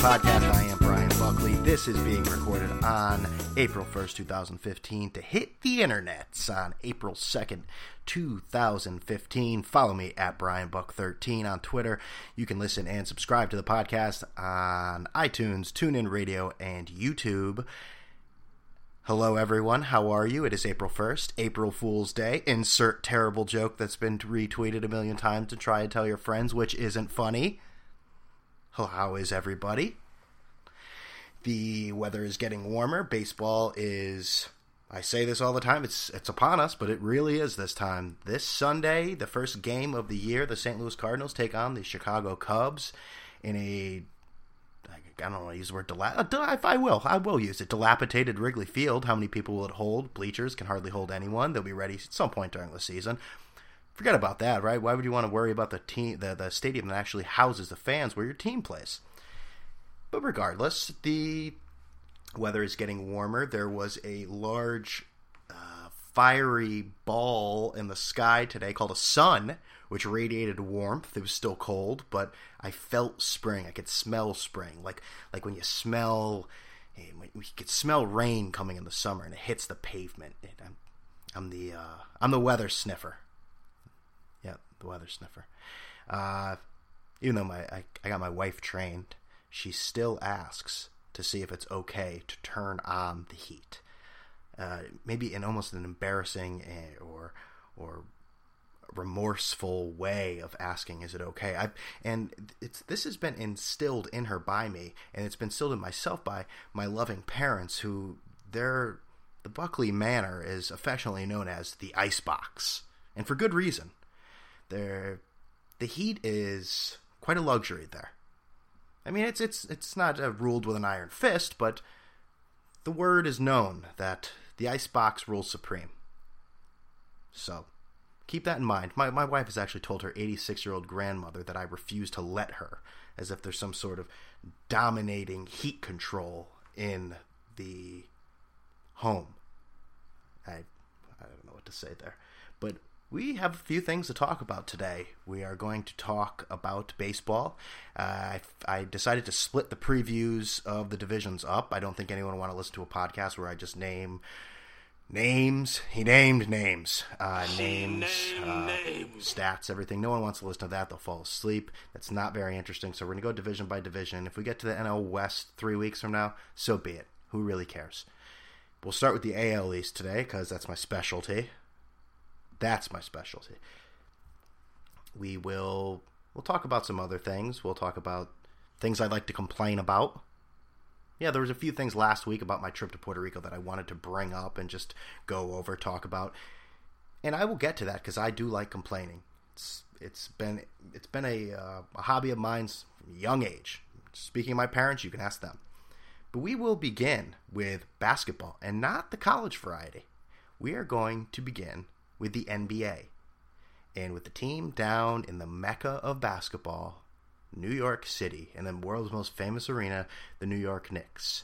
podcast. I am Brian Buckley. This is being recorded on April 1st, 2015 to hit the internets on April 2nd, 2015. Follow me at BrianBuck13 on Twitter. You can listen and subscribe to the podcast on iTunes, TuneIn Radio, and YouTube. Hello, everyone. How are you? It is April 1st, April Fool's Day. Insert terrible joke that's been retweeted a million times to try and tell your friends, which isn't funny. How is everybody? The weather is getting warmer. Baseball is. I say this all the time. It's it's upon us, but it really is this time. This Sunday, the first game of the year, the St. Louis Cardinals take on the Chicago Cubs in a I don't want to use the word dilap. Uh, I will, I will use it. Dilapidated Wrigley Field. How many people will it hold? Bleachers can hardly hold anyone. They'll be ready at some point during the season. Forget about that, right? Why would you want to worry about the team, the, the stadium that actually houses the fans where your team plays? But regardless, the weather is getting warmer. There was a large, uh, fiery ball in the sky today called a sun, which radiated warmth. It was still cold, but I felt spring. I could smell spring, like like when you smell, eh, you could smell rain coming in the summer, and it hits the pavement. I'm, I'm the uh, I'm the weather sniffer the weather sniffer. Uh, even though my I, I got my wife trained, she still asks to see if it's okay to turn on the heat. Uh, maybe in almost an embarrassing eh, or or remorseful way of asking, "Is it okay?" I and it's this has been instilled in her by me, and it's been instilled in myself by my loving parents, who they're the Buckley Manor is affectionately known as the ice box, and for good reason. There, the heat is quite a luxury there. I mean, it's it's it's not uh, ruled with an iron fist, but the word is known that the icebox rules supreme. So, keep that in mind. My my wife has actually told her 86 year old grandmother that I refuse to let her, as if there's some sort of dominating heat control in the home. I I don't know what to say there, but we have a few things to talk about today. We are going to talk about baseball. Uh, I, I, decided to split the previews of the divisions up. I don't think anyone want to listen to a podcast where I just name names. He named names, uh, names, uh, names, stats, everything. No one wants to listen to that. They'll fall asleep. That's not very interesting. So we're going to go division by division. If we get to the NL West three weeks from now, so be it. Who really cares? We'll start with the AL East today because that's my specialty. That's my specialty. We will we'll talk about some other things. We'll talk about things I'd like to complain about. Yeah, there was a few things last week about my trip to Puerto Rico that I wanted to bring up and just go over, talk about. And I will get to that because I do like complaining. It's it's been it's been a, uh, a hobby of mine from young age. Speaking of my parents, you can ask them. But we will begin with basketball and not the college variety. We are going to begin with the NBA. And with the team down in the mecca of basketball, New York City, and the world's most famous arena, the New York Knicks.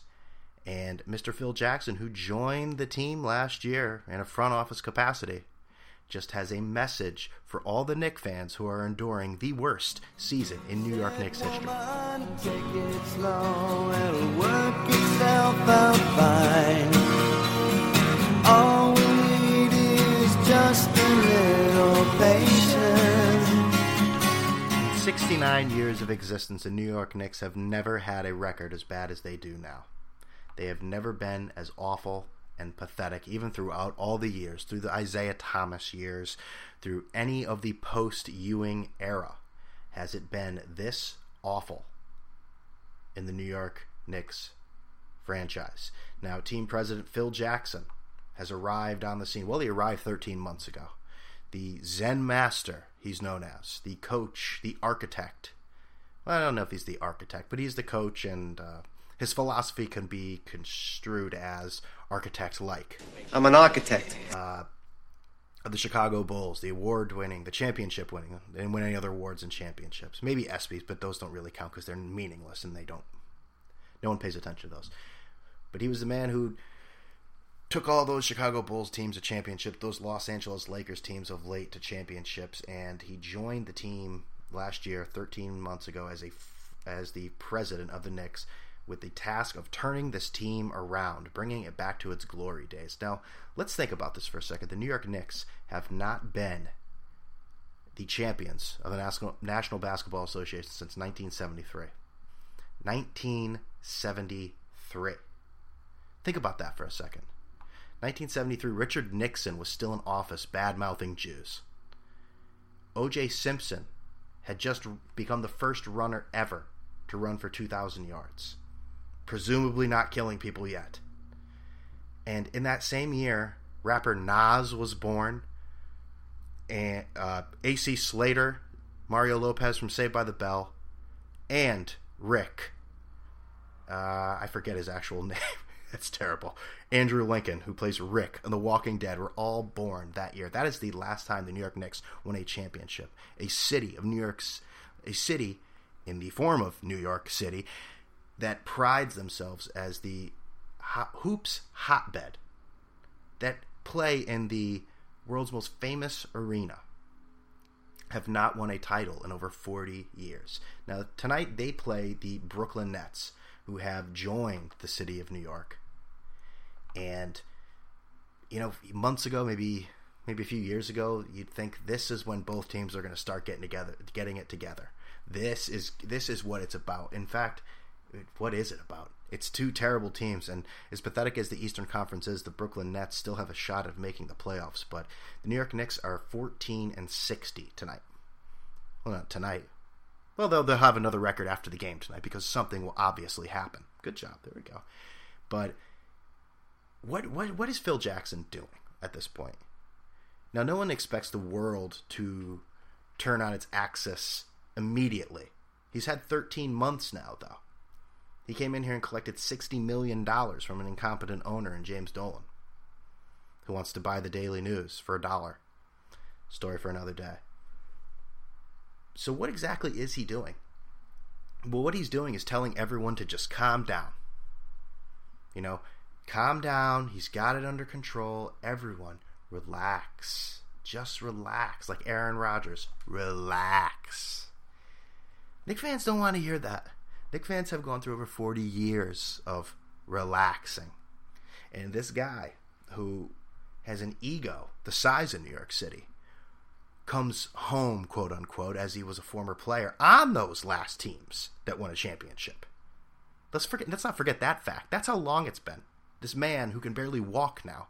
And Mr. Phil Jackson, who joined the team last year in a front office capacity, just has a message for all the Knicks fans who are enduring the worst season in New York Knicks history. Little patience. 69 years of existence, the New York Knicks have never had a record as bad as they do now. They have never been as awful and pathetic, even throughout all the years, through the Isiah Thomas years, through any of the post Ewing era. Has it been this awful in the New York Knicks franchise? Now, team president Phil Jackson has arrived on the scene. Well, he arrived 13 months ago. The Zen Master, he's known as. The coach, the architect. Well, I don't know if he's the architect, but he's the coach, and uh, his philosophy can be construed as architect like. I'm an architect. Uh, of the Chicago Bulls, the award winning, the championship winning. They didn't win any other awards and championships. Maybe ESPYs, but those don't really count because they're meaningless and they don't. No one pays attention to those. But he was the man who took all those Chicago Bulls teams to championship, those Los Angeles Lakers teams of late to championships, and he joined the team last year, 13 months ago, as a as the president of the Knicks with the task of turning this team around, bringing it back to its glory days. Now, let's think about this for a second. The New York Knicks have not been the champions of the National Basketball Association since 1973. 1973. Think about that for a second. 1973, Richard Nixon was still in office, bad mouthing Jews. O.J. Simpson had just become the first runner ever to run for 2,000 yards, presumably not killing people yet. And in that same year, rapper Nas was born, and uh, AC Slater, Mario Lopez from Saved by the Bell, and Rick. Uh, I forget his actual name. That's terrible. Andrew Lincoln, who plays Rick in The Walking Dead, were all born that year. That is the last time the New York Knicks won a championship. A city of New York's, a city in the form of New York City, that prides themselves as the hoops hotbed that play in the world's most famous arena have not won a title in over 40 years. Now, tonight they play the Brooklyn Nets, who have joined the city of New York. And, you know, months ago, maybe maybe a few years ago, you'd think this is when both teams are going to start getting together, getting it together. This is this is what it's about. In fact, what is it about? It's two terrible teams, and as pathetic as the Eastern Conference is, the Brooklyn Nets still have a shot of making the playoffs. But the New York Knicks are 14 and 60 tonight. Well, not tonight. Well, they'll, they'll have another record after the game tonight because something will obviously happen. Good job. There we go. But what what what is Phil Jackson doing at this point? Now, no one expects the world to turn on its axis immediately. He's had 13 months now, though. He came in here and collected $60 million from an incompetent owner in James Dolan, who wants to buy the Daily News for a dollar. Story for another day. So, what exactly is he doing? Well, what he's doing is telling everyone to just calm down. You know, calm down. He's got it under control. Everyone, relax. Just relax. Like Aaron Rodgers, relax. Knick fans don't want to hear that. Knick fans have gone through over 40 years of relaxing. And this guy, who has an ego the size of New York City, comes home, quote unquote, as he was a former player on those last teams that won a championship. Let's forget. Let's not forget that fact. That's how long it's been. This man who can barely walk now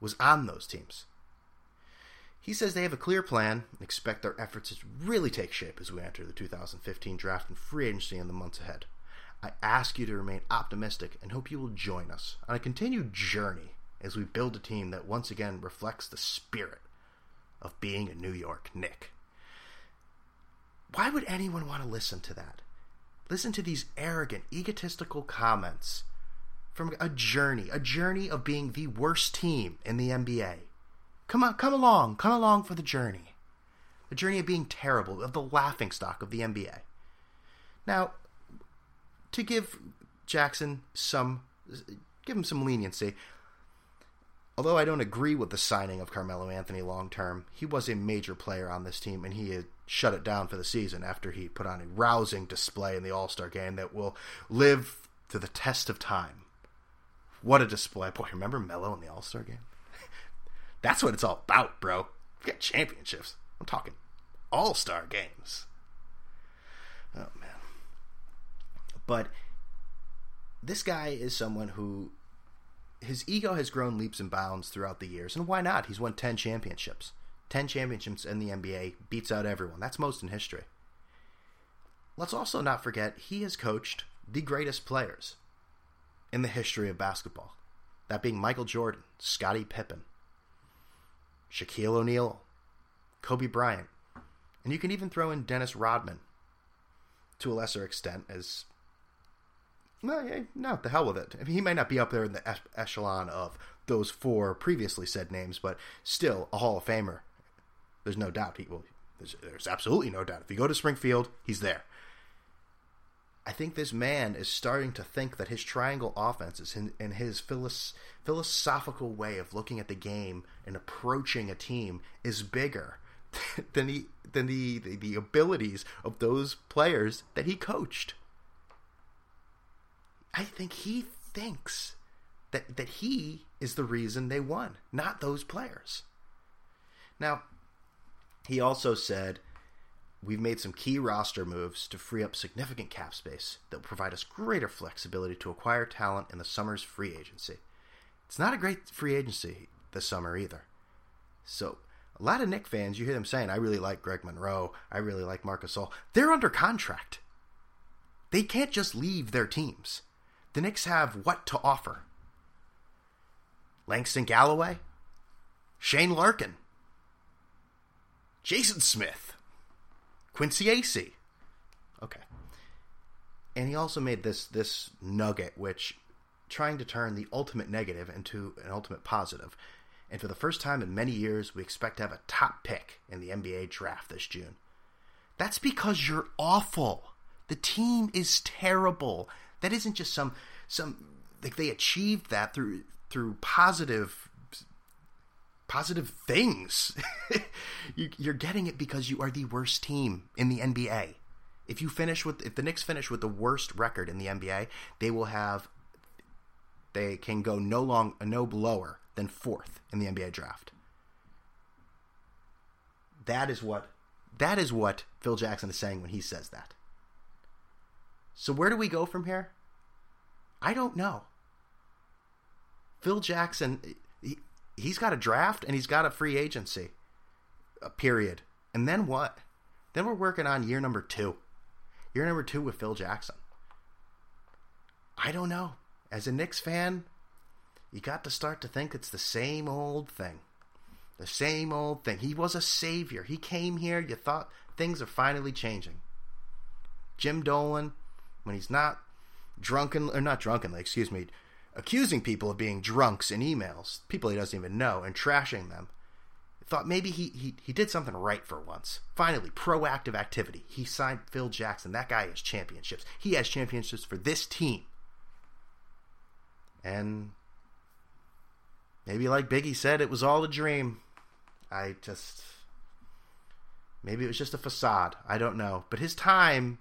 was on those teams. He says they have a clear plan and expect their efforts to really take shape as we enter the 2015 draft and free agency in the months ahead. I ask you to remain optimistic and hope you will join us on a continued journey as we build a team that once again reflects the spirit of being a New York Knick. Why would anyone want to listen to that? Listen to these arrogant, egotistical comments from a journey, a journey of being the worst team in the NBA Come on, come along, come along for the journey. The journey of being terrible, of the laughing stock of the NBA. Now, to give Jackson some give him some leniency. Although I don't agree with the signing of Carmelo Anthony long term, he was a major player on this team and he had shut it down for the season after he put on a rousing display in the All Star game that will live to the test of time. What a display. Boy, remember Melo in the All Star game? That's what it's all about, bro. We got championships. I'm talking all star games. Oh, man. But this guy is someone who his ego has grown leaps and bounds throughout the years. And why not? He's won 10 championships. 10 championships in the NBA beats out everyone. That's most in history. Let's also not forget he has coached the greatest players in the history of basketball. That being Michael Jordan, Scottie Pippen, Shaquille O'Neal, Kobe Bryant, and you can even throw in Dennis Rodman to a lesser extent as well, no, the hell with it. I mean, he might not be up there in the echelon of those four previously said names, but still a Hall of Famer. There's no doubt. He will. There's, there's absolutely no doubt. If you go to Springfield, he's there. I think this man is starting to think that his triangle offenses and, and his philos- philosophical way of looking at the game and approaching a team is bigger than the than the, the, the abilities of those players that he coached. I think he thinks that that he is the reason they won, not those players. Now, he also said we've made some key roster moves to free up significant cap space that will provide us greater flexibility to acquire talent in the summer's free agency. It's not a great free agency this summer either. So, a lot of Knick fans, you hear them saying, I really like Greg Monroe, I really like Marcus Gasol. They're under contract. They can't just leave their teams. The Knicks have what to offer? Langston Galloway? Shane Larkin? Jason Smith? Quincy Acy? Okay. And he also made this this nugget, which trying to turn the ultimate negative into an ultimate positive. And for the first time in many years, we expect to have a top pick in the NBA draft this June. That's because you're awful. The team is terrible. That isn't just some some like they achieved that through through positive positive things. you, are getting it because you are the worst team in the NBA. If you finish with if the Knicks finish with the worst record in the NBA, they will have they can go no long no lower than fourth in the NBA draft. That is what that is what Phil Jackson is saying when he says that. So where do we go from here? I don't know. Phil Jackson he, he's got a draft and he's got a free agency. A period. And then what? Then we're working on year number 2. Year number 2 with Phil Jackson. I don't know. As a Knicks fan, you got to start to think it's the same old thing. The same old thing. He was a savior. He came here, you thought things are finally changing. Jim Dolan, when he's not drunken, or not drunkenly, excuse me, accusing people of being drunks in emails, people he doesn't even know, and trashing them, thought maybe he, he, he did something right for once. Finally, proactive activity. He signed Phil Jackson. That guy has championships. He has championships for this team. And maybe like Biggie said, it was all a dream. I just maybe it was just a facade. I don't know, but his time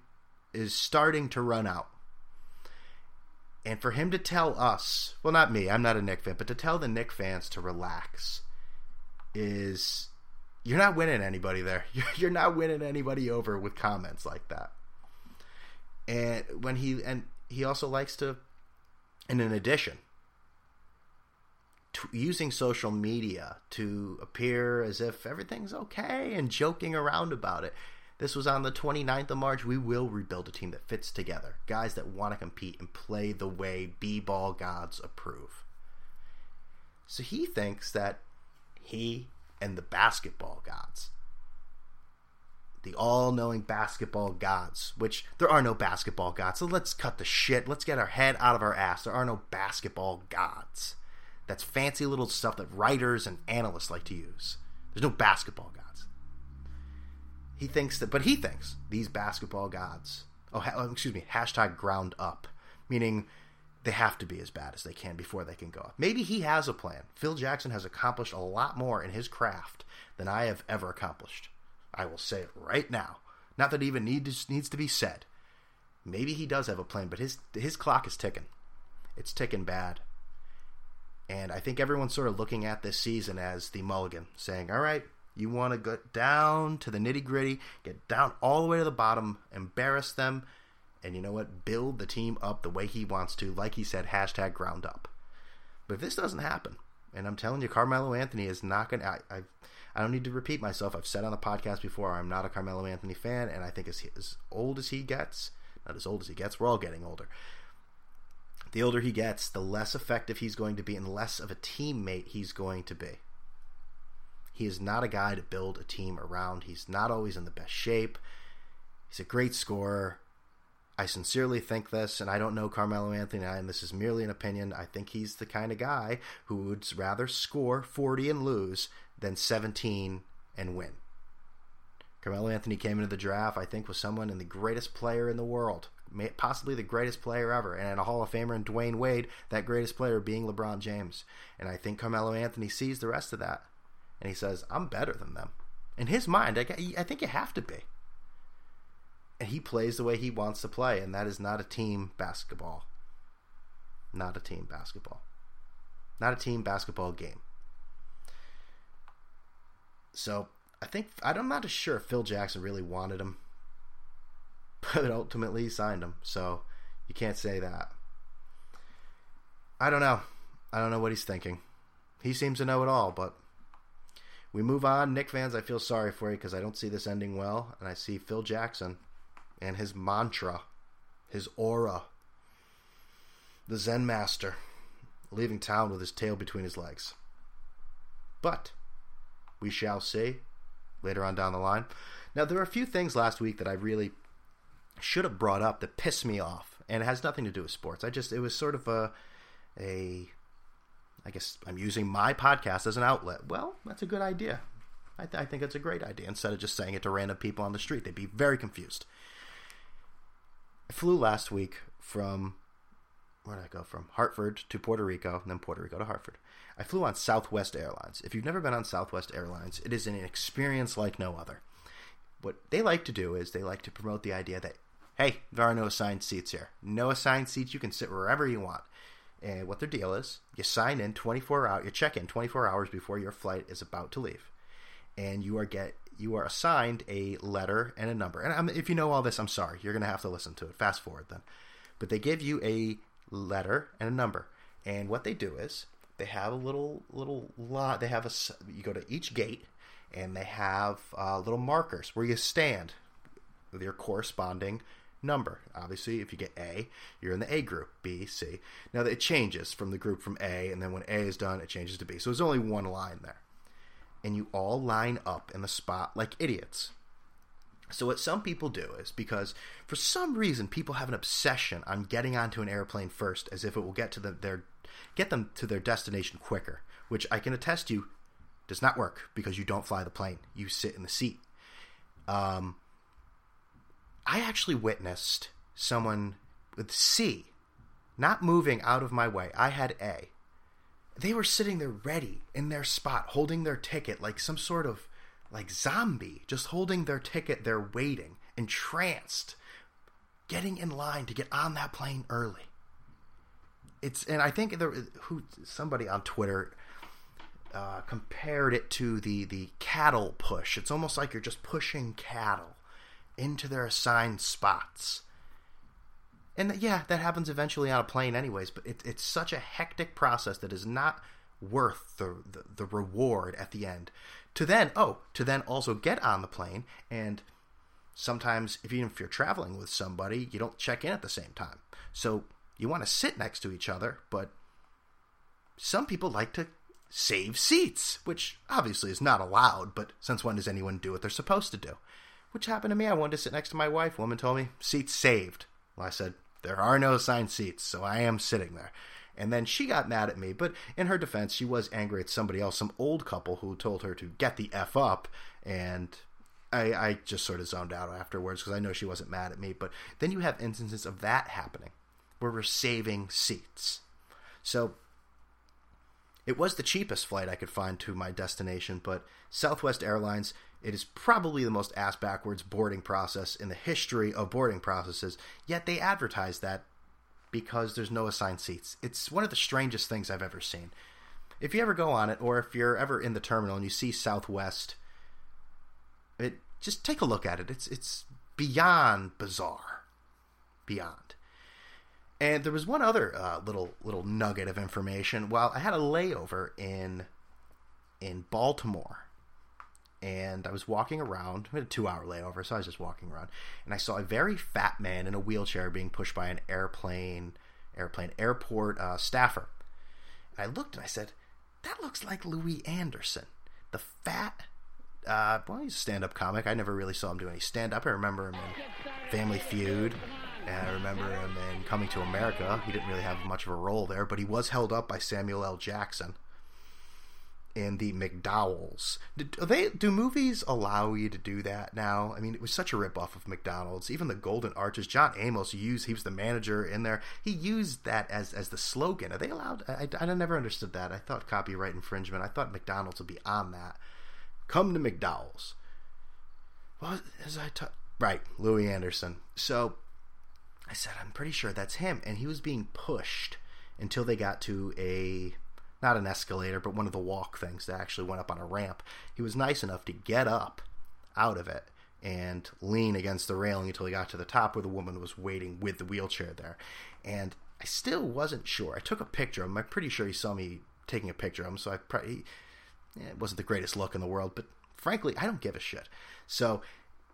is starting to run out. And for him to tell us, well, not me, I'm not a Knick fan, but to tell the Knick fans to relax is you're not winning anybody there. You're not winning anybody over with comments like that. And when he and he also likes to, and in addition, using social media to appear as if everything's okay and joking around about it. This was on the 29th of March. We will rebuild a team that fits together. Guys that want to compete and play the way B ball gods approve. So he thinks that he and the basketball gods, the all knowing basketball gods, which there are no basketball gods. So let's cut the shit. Let's get our head out of our ass. There are no basketball gods. That's fancy little stuff that writers and analysts like to use. There's no basketball gods. He thinks that, but he thinks these basketball gods. Oh, ha, oh, excuse me. Hashtag ground up, meaning they have to be as bad as they can before they can go up. Maybe he has a plan. Phil Jackson has accomplished a lot more in his craft than I have ever accomplished. I will say it right now. Not that it even needs needs to be said. Maybe he does have a plan, but his his clock is ticking. It's ticking bad. And I think everyone's sort of looking at this season as the mulligan, saying, all right, you want to get down to the nitty gritty, get down all the way to the bottom, embarrass them, and you know what? Build the team up the way he wants to, like he said, hashtag ground up. But if this doesn't happen, and I'm telling you, Carmelo Anthony is not going to. I, I don't need to repeat myself. I've said on the podcast before, I'm not a Carmelo Anthony fan, and I think as, as old as he gets, not as old as he gets, we're all getting older the older he gets, the less effective he's going to be and less of a teammate he's going to be. He is not a guy to build a team around. He's not always in the best shape. He's a great scorer. I sincerely think this, and I don't know Carmelo Anthony, and this is merely an opinion. I think he's the kind of guy who would rather score 40 and lose than 17 and win. Carmelo Anthony came into the draft, I think, was someone and the greatest player in the world possibly the greatest player ever, and a Hall of Famer in Dwyane Wade, that greatest player being LeBron James. And I think Carmelo Anthony sees the rest of that, and he says, "I'm better than them. In his mind, I, I think you have to be. And he plays the way he wants to play, and that is not a team basketball. Not a team basketball. Not a team basketball game. So I think I'm not sure if Phil Jackson really wanted him, but ultimately he signed him. So you can't say that. I don't know. I don't know what he's thinking. He seems to know it all, but we move on. Knick fans, I feel sorry for you because I don't see this ending well, and I see Phil Jackson and his mantra, his aura, the Zen master, leaving town with his tail between his legs. But we shall see later on down the line. Now, there are a few things last week that I really should have brought up that pissed me off, and it has nothing to do with sports. I just it was sort of a a I guess I'm using my podcast as an outlet. Well, that's a good idea. I, th- I think it's a great idea. Instead of just saying it to random people on the street, they'd be very confused. I flew last week from where did I go from? Hartford to Puerto Rico, and then Puerto Rico to Hartford. I flew on Southwest Airlines. If you've never been on Southwest Airlines, it is an experience like no other. What they like to do is they like to promote the idea that hey, there are no assigned seats here. No assigned seats. You can sit wherever you want. And what their deal is, you sign in 24 hours, you check in 24 hours before your flight is about to leave, and you are get you are assigned a letter and a number. And I'm, if you know all this, I'm sorry, you're going to have to listen to it. Fast forward then, but they give you a letter and a number, and what they do is they have a little little lot. They have a you go to each gate, and they have uh, little markers where you stand with your corresponding number. Obviously, if you get A, you're in the A group. B, C. Now it changes from the group from A, and then when A is done, it changes to B. So there's only one line there, and you all line up in the spot like idiots. So what some people do is because for some reason people have an obsession on getting onto an airplane first, as if it will get to the, their get them to their destination quicker, which I can attest you does not work because you don't fly the plane. You sit in the seat. Um, I actually witnessed someone with C not moving out of my way. I had A. They were sitting there ready in their spot, holding their ticket like some sort of like zombie, just holding their ticket there waiting, entranced, getting in line to get on that plane early. It's and I think there who somebody on Twitter uh, compared it to the the cattle push. It's almost like you're just pushing cattle into their assigned spots. And yeah, that happens eventually on a plane, anyways. But it, it's such a hectic process that is not worth the, the, the reward at the end. To then, oh, to then also get on the plane and sometimes if even if you're traveling with somebody, you don't check in at the same time. So you want to sit next to each other, but some people like to save seats, which obviously is not allowed, but since when does anyone do what they're supposed to do? Which happened to me. I wanted to sit next to my wife. Woman told me, seats saved. Well, I said, there are no assigned seats, so I am sitting there. And then she got mad at me, but in her defense, she was angry at somebody else, some old couple who told her to get the F up. And I, I just sort of zoned out afterwards because I know she wasn't mad at me. But then you have instances of that happening where we're saving seats. So it was the cheapest flight I could find to my destination, but Southwest Airlines it is probably the most ass backwards boarding process in the history of boarding processes, yet they advertise that because there's no assigned seats. It's one of the strangest things I've ever seen. If you ever go on it, or if you're ever in the terminal and you see Southwest, it just take a look at it. It's it's beyond bizarre, beyond. And there was one other uh, little little nugget of information. Well, I had a layover in in Baltimore and I was walking around. We had a two hour layover, so I was just walking around, and I saw a very fat man in a wheelchair being pushed by an airplane, airplane airport uh, staffer. And I looked and I said, "That looks like Louie Anderson, the fat." Uh, well, he's a stand-up comic. I never really saw him do any stand-up. I remember him in Family Feud, and I remember him in Coming to America. He didn't really have much of a role there, but he was held up by Samuel L. Jackson in the McDowells. Do they do movies allow you to do that now? I mean, it was such a ripoff of McDonald's. Even the Golden Arches, John Amos used. He was the manager in there. He used that as as the slogan. Are they allowed? I, I, never understood that. I thought copyright infringement. I thought McDonald's would be on that. Come to McDowell's. What as I t- right, Louie Anderson. So I said, I'm pretty sure that's him, and he was being pushed until they got to a not an escalator, but one of the walk things that actually went up on a ramp. He was nice enough to get up out of it and lean against the railing until he got to the top where the woman was waiting with the wheelchair there. And I still wasn't sure. I took a picture of him. I'm pretty sure he saw me taking a picture of him, so I probably it wasn't the greatest look in the world, but frankly, I don't give a shit. So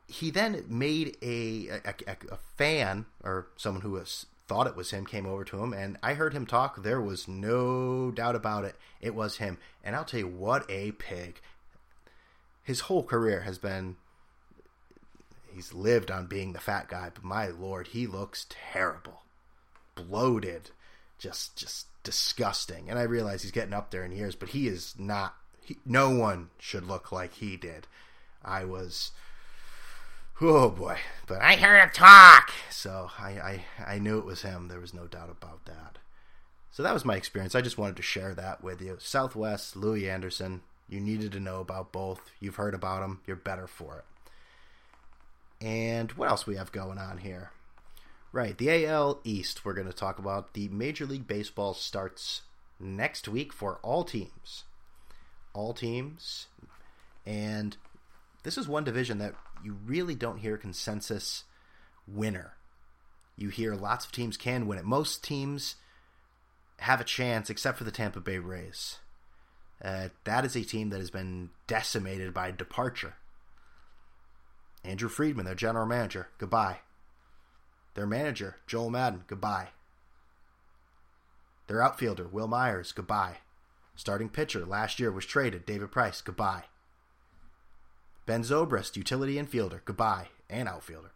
he then made a a, a, fan or someone who was thought it was him came over to him and I heard him talk. There was no doubt about it. It was him. And I'll tell you what a pig. His whole career has been he's lived on being the fat guy, but my lord, he looks terrible. Bloated. Just just disgusting. And I realize he's getting up there in years, but he is not he, no one should look like he did. I was Oh boy! But I heard him talk, so I, I I knew it was him. There was no doubt about that. So that was my experience. I just wanted to share that with you. Southwest, Louie Anderson. You needed to know about both. You've heard about them. You're better for it. And what else we have going on here? Right, the AL East. We're going to talk about the Major League Baseball starts next week for all teams. All teams, and this is one division that you really don't hear consensus winner. You hear lots of teams can win it. Most teams have a chance, except for the Tampa Bay Rays. Uh, that is a team that has been decimated by departure. Andrew Friedman, their general manager, goodbye. Their manager, Joe Maddon, goodbye. Their outfielder, Wil Myers, goodbye. Starting pitcher last year was traded, David Price, goodbye. Ben Zobrist, utility infielder, goodbye, and outfielder.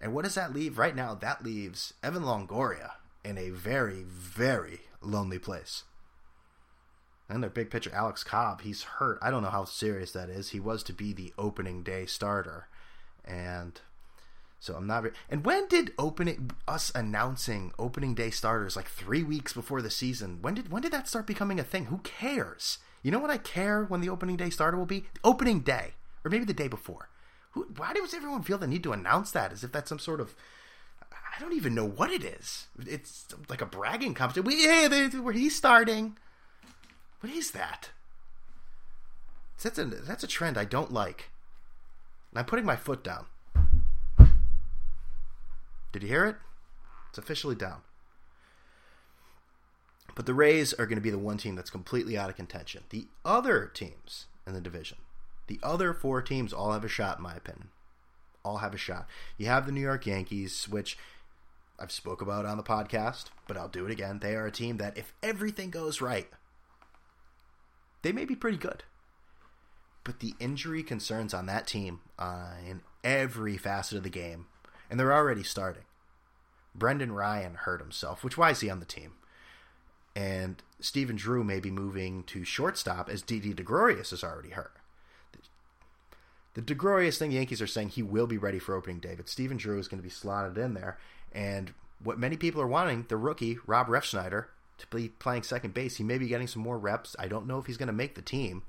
And what does that leave? Right now, that leaves Evan Longoria in a very, very lonely place. And their big pitcher, Alex Cobb, he's hurt. I don't know how serious that is. He was to be the opening day starter. And so I'm not. Very, and when did opening us announcing opening day starters like three weeks before the season? When did when did that start becoming a thing? Who cares? You know what I care when the opening day starter will be? Opening day or maybe the day before. Who, why does everyone feel the need to announce that as if that's some sort of I don't even know what it is. It's like a bragging competition. We, yeah, where he's starting. What is that? That's a that's a trend I don't like. And I'm putting my foot down. Did you hear it? It's officially down. But the Rays are going to be the one team that's completely out of contention. The other teams in the division the other four teams all have a shot, in my opinion. All have a shot. You have the New York Yankees, which I've spoke about on the podcast, but I'll do it again. They are a team that, if everything goes right, they may be pretty good. But the injury concerns on that team uh, in every facet of the game, and they're already starting. Brendan Ryan hurt himself, which why is he on the team? And Stephen Drew may be moving to shortstop as Didi Gregorius is already hurt. The DeGregorius thing, the Yankees are saying he will be ready for opening day, but Stephen Drew is going to be slotted in there. And what many people are wanting, the rookie, Rob Refsnyder, to be playing second base. He may be getting some more reps. I don't know if he's going to make the team.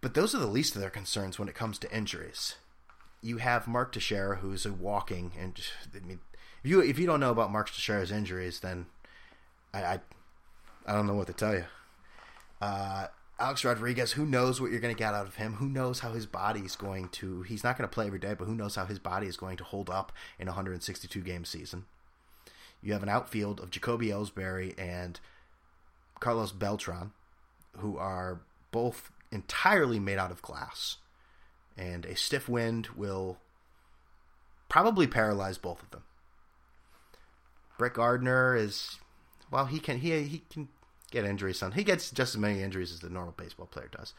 But those are the least of their concerns when it comes to injuries. You have Mark Teixeira, who's a walking, and I mean, if you if you don't know about Mark Teixeira's injuries, then I, I, I don't know what to tell you. Uh, Alex Rodriguez, who knows what you're going to get out of him? Who knows how his body is going to? He's not going to play every day, but who knows how his body is going to hold up in a 162 game season? You have an outfield of Jacoby Ellsbury and Carlos Beltran, who are both entirely made out of glass, and a stiff wind will probably paralyze both of them. Brett Gardner is well, he can he he can get injuries on. He gets just as many injuries as the normal baseball player does.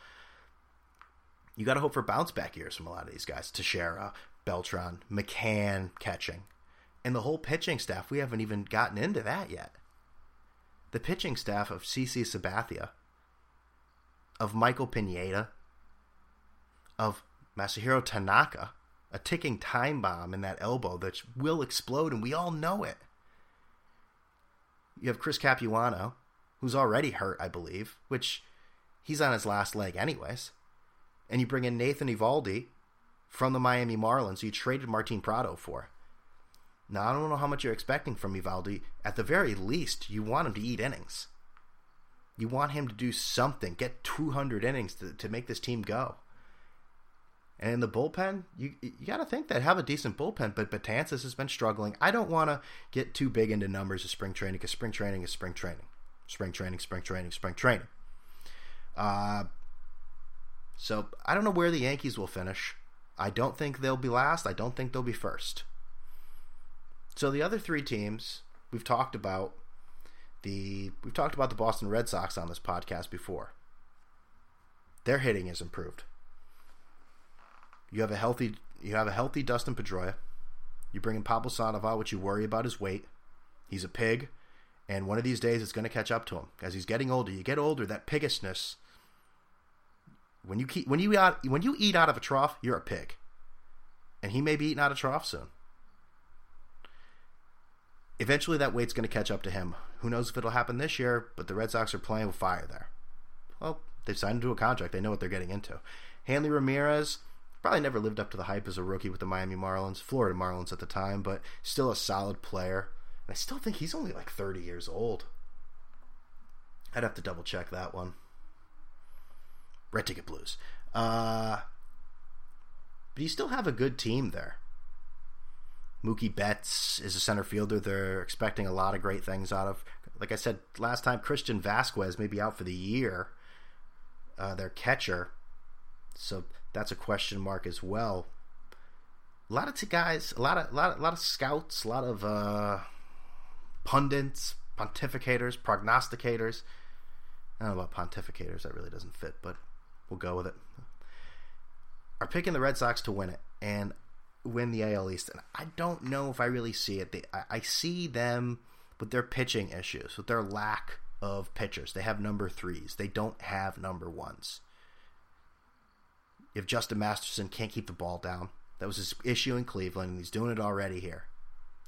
You got to hope for bounce back years from a lot of these guys. Teixeira, Beltran, McCann catching. And the whole pitching staff, we haven't even gotten into that yet. The pitching staff of CC Sabathia, of Michael Pineda, of Masahiro Tanaka, a ticking time bomb in that elbow that will explode, and we all know it. You have Chris Capuano, who's already hurt, I believe, which he's on his last leg anyways. and you bring in Nathan Eovaldi from the Miami Marlins, you traded Martin Prado for. Now, I don't know how much you're expecting from Eovaldi. At the very least, you want him to eat innings. You want him to do something, get 200 innings to, to make this team go. And in the bullpen, you you got to think they have a decent bullpen, but Betances has been struggling. I don't want to get too big into numbers of spring training because spring training is spring training, spring training, spring training, spring training. Uh, so I don't know where the Yankees will finish. I don't think they'll be last. I don't think they'll be first. So the other three teams we've talked about the we've talked about the Boston Red Sox on this podcast before. Their hitting has improved. You have a healthy you have a healthy Dustin Pedroia. You bring in Pablo Sandoval, which you worry about his weight. He's a pig, and one of these days it's going to catch up to him as he's getting older. You get older, that piggishness when you keep when you when you eat out of a trough, you're a pig, and he may be eating out of a trough soon. Eventually, that weight's going to catch up to him. Who knows if it'll happen this year? But the Red Sox are playing with fire there. Well, they've signed him to a contract. They know what they're getting into. Hanley Ramirez probably never lived up to the hype as a rookie with the Miami Marlins, Florida Marlins at the time, but still a solid player. I still think he's only like 30 years old. I'd have to double check that one. Red Ticket Blues. Uh, but you still have a good team there. Mookie Betts is a center fielder. They're expecting a lot of great things out of. Like I said last time, Christian Vasquez may be out for the year. Uh, their catcher, so that's a question mark as well. A lot of guys, a lot of, lot, lot of scouts, a lot of uh, pundits, pontificators, prognosticators. I don't know about pontificators. That really doesn't fit, but we'll go with it. Are picking the Red Sox to win it and win the AL East, and I don't know if I really see it. They, I, I see them with their pitching issues, with their lack of pitchers. They have number threes. They don't have number ones. If Justin Masterson can't keep the ball down, that was his issue in Cleveland, and he's doing it already here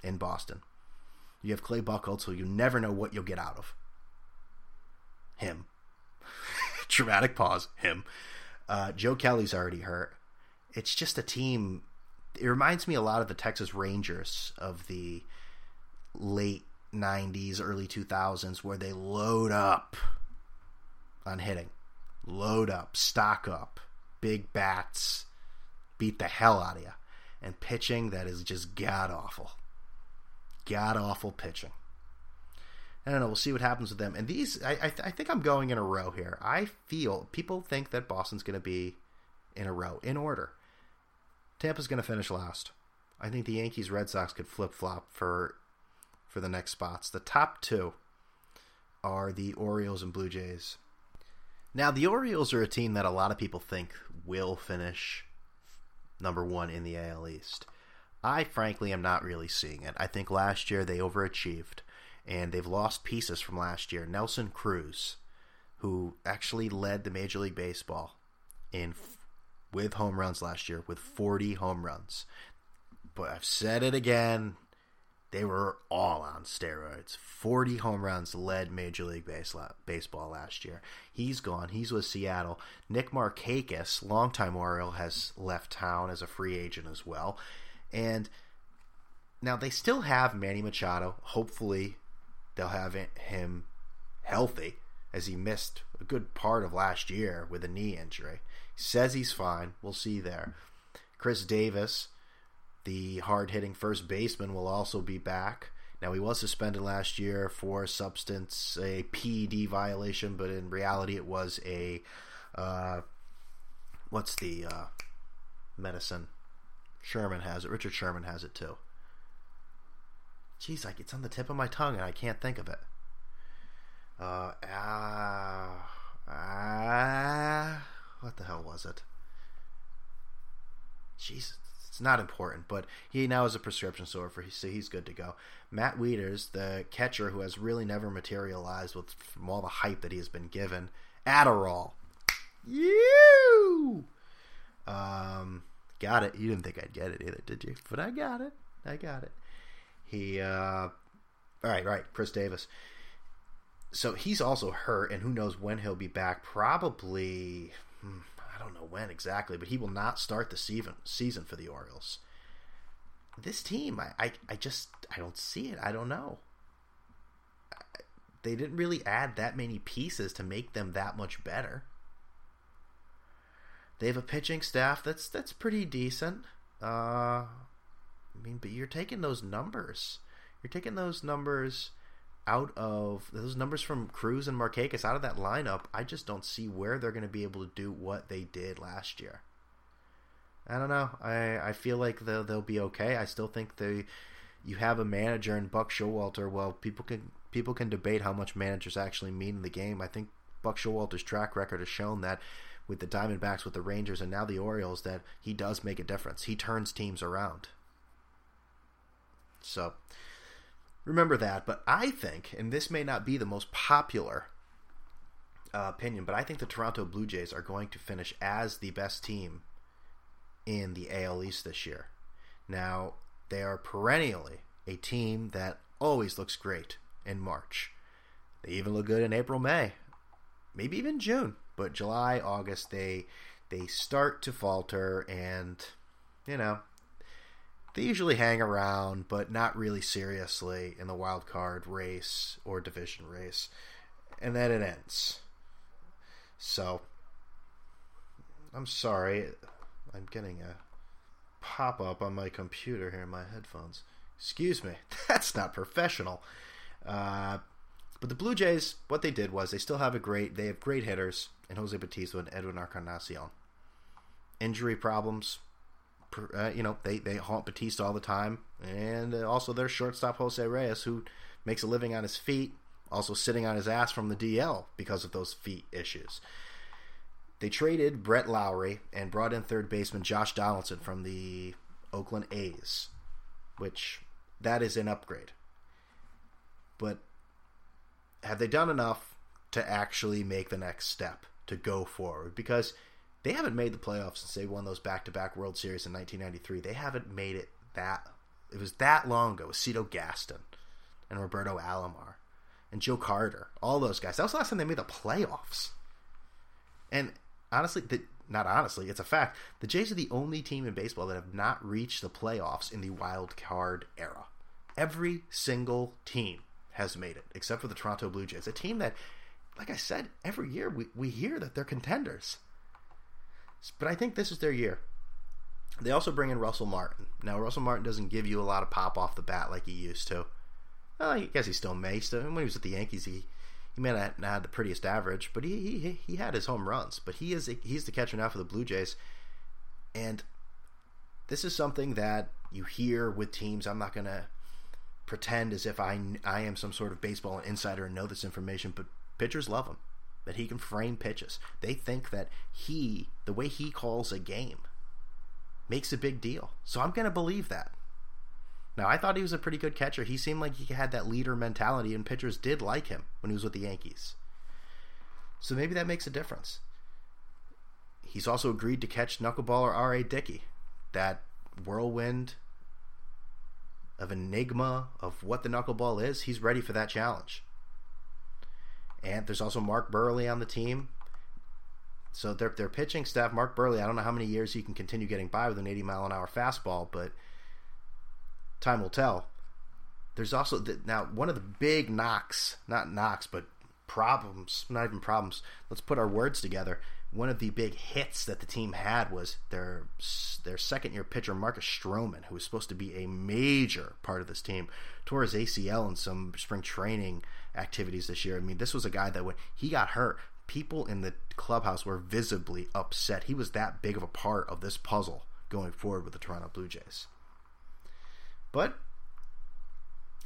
in Boston. You have Clay Buchholz, who you never know what you'll get out of. Him. Dramatic pause. Him. Uh, Joe Kelly's already hurt. It's just a team. It reminds me a lot of the Texas Rangers of the late 90s, early 2000s, where they load up on hitting. Load up, stock up, big bats, beat the hell out of you. And pitching that is just god awful. God awful pitching. I don't know. We'll see what happens with them. And these, I, I, I think I'm going in a row here. I feel people think that Boston's going to be in a row in order. Tampa's going to finish last. I think the Yankees, Red Sox could flip flop for for the next spots. The top two are the Orioles and Blue Jays. Now, the Orioles are a team that a lot of people think will finish number one in the AL East. I frankly am not really seeing it. I think last year they overachieved and they've lost pieces from last year. Nelson Cruz, who actually led the Major League Baseball in with home runs last year with 40 home runs. But I've said it again, they were all on steroids. 40 home runs led Major League Baseball last year. He's gone. He's with Seattle. Nick Markakis, longtime Oriole, has left town as a free agent as well. And now they still have Manny Machado. Hopefully, they'll have him healthy as he missed a good part of last year with a knee injury. He says he's fine. We'll see there. Chris Davis, the hard hitting first baseman, will also be back. Now, he was suspended last year for substance, a PED violation, but in reality, it was a. Uh, what's the uh, medicine? Sherman has it. Richard Sherman has it too. Jeez, like it's on the tip of my tongue and I can't think of it. Uh, ah, ah, what the hell was it? Jeez, it's not important, but he now has a prescription so for so he's good to go. Matt Wieters, the catcher who has really never materialized with from all the hype that he has been given, Adderall. You. Um, got it. You didn't think I'd get it either, did you? But I got it. I got it. He, uh, all right, right, Chris Davis. So he's also hurt, and who knows when he'll be back? Probably, hmm, I don't know when exactly, but he will not start the season season for the Orioles. This team, I, I, I just I don't see it. I don't know. They didn't really add that many pieces to make them that much better. They have a pitching staff that's that's pretty decent. Uh, I mean, but you're taking those numbers. You're taking those numbers out of those numbers from Cruz and Markakis out of that lineup. I just don't see where they're going to be able to do what they did last year. I don't know. I I feel like they'll they'll be okay. I still think they you have a manager in Buck Showalter. Well, people can people can debate how much managers actually mean in the game. I think Buck Showalter's track record has shown that with the Diamondbacks, with the Rangers, and now the Orioles, that he does make a difference. He turns teams around. So remember that. But I think, and this may not be the most popular uh, opinion, but I think the Toronto Blue Jays are going to finish as the best team in the AL East this year. Now, they are perennially a team that always looks great in March. They even look good in April, May, maybe even June. But July, August, they they start to falter, and you know they usually hang around, but not really seriously in the wild card race or division race, and then it ends. So I'm sorry, I'm getting a pop up on my computer here in my headphones. Excuse me, that's not professional. Uh, but the Blue Jays, what they did was they still have a great, they have great hitters in Jose Bautista and Edwin Encarnacion. Injury problems, uh, you know, they, they haunt Bautista all the time. And uh, also their shortstop, Jose Reyes, who makes a living on his feet, also sitting on his ass from the DL because of those feet issues. They traded Brett Lawrie and brought in third baseman Josh Donaldson from the Oakland A's, which that is an upgrade. But have they done enough to actually make the next step to go forward? Because they haven't made the playoffs since they won those back-to-back World Series in 1993. They haven't made it that. It was that long ago with Cito Gaston and Roberto Alomar and Joe Carter, all those guys. That was the last time they made the playoffs. And honestly, the, not honestly, it's a fact. The Jays are the only team in baseball that have not reached the playoffs in the wild card era. Every single team has made it, except for the Toronto Blue Jays, a team that, like I said, every year we, we hear that they're contenders. But I think this is their year. They also bring in Russell Martin. Now, Russell Martin doesn't give you a lot of pop off the bat like he used to. Well, I guess he still may. Still, when he was at the Yankees, he he may not have had the prettiest average, but he he, he had his home runs. But he is he's the catcher now for the Blue Jays, and this is something that you hear with teams. I'm not gonna pretend as if I I am some sort of baseball insider and know this information, but pitchers love him that he can frame pitches. They think that he, the way he calls a game, makes a big deal. So I'm going to believe that. Now, I thought he was a pretty good catcher. He seemed like he had that leader mentality, and pitchers did like him when he was with the Yankees. So maybe that makes a difference. He's also agreed to catch knuckleballer R.A. Dickey, that whirlwind of enigma of what the knuckleball is. He's ready for that challenge. And there's also Mark Buehrle on the team. So their their pitching staff, Mark Buehrle, I don't know how many years he can continue getting by with an 80 mile an hour fastball, but time will tell. There's also the, now one of the big knocks, not knocks, but problems, not even problems. Let's put our words together. One of the big hits that the team had was their their second year pitcher Marcus Stroman, who was supposed to be a major part of this team, tore his ACL in some spring training activities this year. I mean, this was a guy that when he got hurt, people in the clubhouse were visibly upset. He was that big of a part of this puzzle going forward with the Toronto Blue Jays. But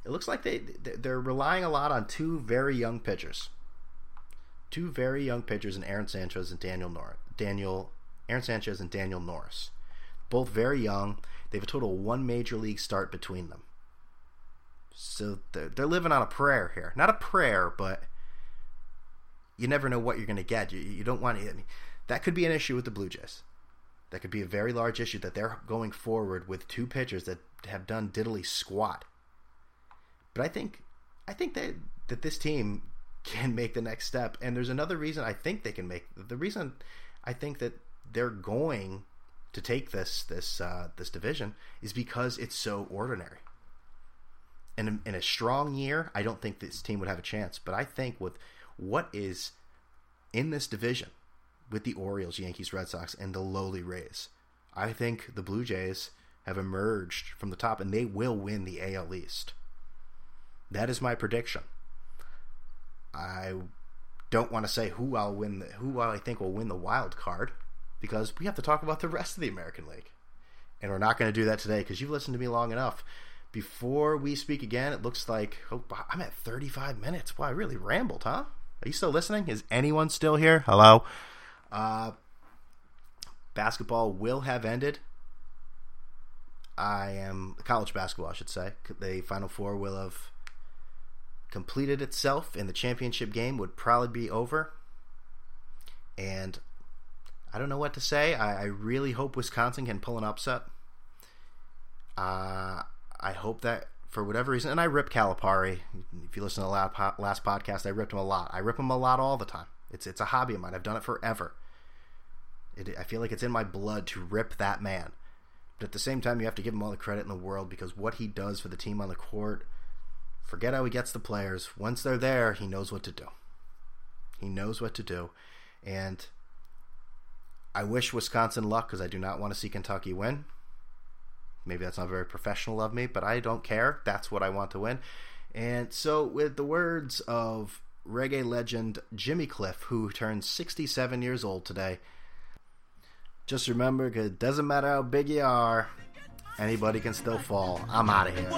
it looks like they they're relying a lot on two very young pitchers. Two very young pitchers in Aaron Sanchez and Daniel Norris. Daniel Aaron Sanchez and Daniel Norris. Both very young. They have a total of one major league start between them. So they're, they're living on a prayer here. Not a prayer, but you never know what you're going to get. You, you don't want to. I mean, that could be an issue with the Blue Jays. That could be a very large issue that they're going forward with two pitchers that have done diddly squat. But I think I think that that this team can make the next step. And there's another reason I think they can make the reason I think that they're going to take this this uh, this division is because it's so ordinary. In a, in a strong year, I don't think this team would have a chance. But I think with what is in this division, with the Orioles, Yankees, Red Sox, and the lowly Rays, I think the Blue Jays have emerged from the top, and they will win the AL East. That is my prediction. I don't want to say who I'll win, the, who I think will win the wild card, because we have to talk about the rest of the American League, and we're not going to do that today because you've listened to me long enough. Before we speak again, it looks like oh, I'm at 35 minutes. Wow, I really rambled, huh? Are you still listening? Is anyone still here? Hello. Uh, basketball will have ended. I am college basketball, I should say. The Final Four will have completed itself, and the championship game would probably be over. And I don't know what to say. I, I really hope Wisconsin can pull an upset. Uh, I hope that for whatever reason, and I rip Calipari. If you listen to the last podcast, I ripped him a lot. I rip him a lot all the time. It's it's a hobby of mine. I've done it forever. It, I feel like it's in my blood to rip that man. But at the same time, you have to give him all the credit in the world because what he does for the team on the court, forget how he gets the players. Once they're there, he knows what to do. He knows what to do. And I wish Wisconsin luck because I do not want to see Kentucky win. Maybe that's not very professional of me, but I don't care. That's what I want to win. And so, with the words of reggae legend Jimmy Cliff, who turned 67 years old today, just remember, it doesn't matter how big you are, Anybody can still fall. I'm out of here.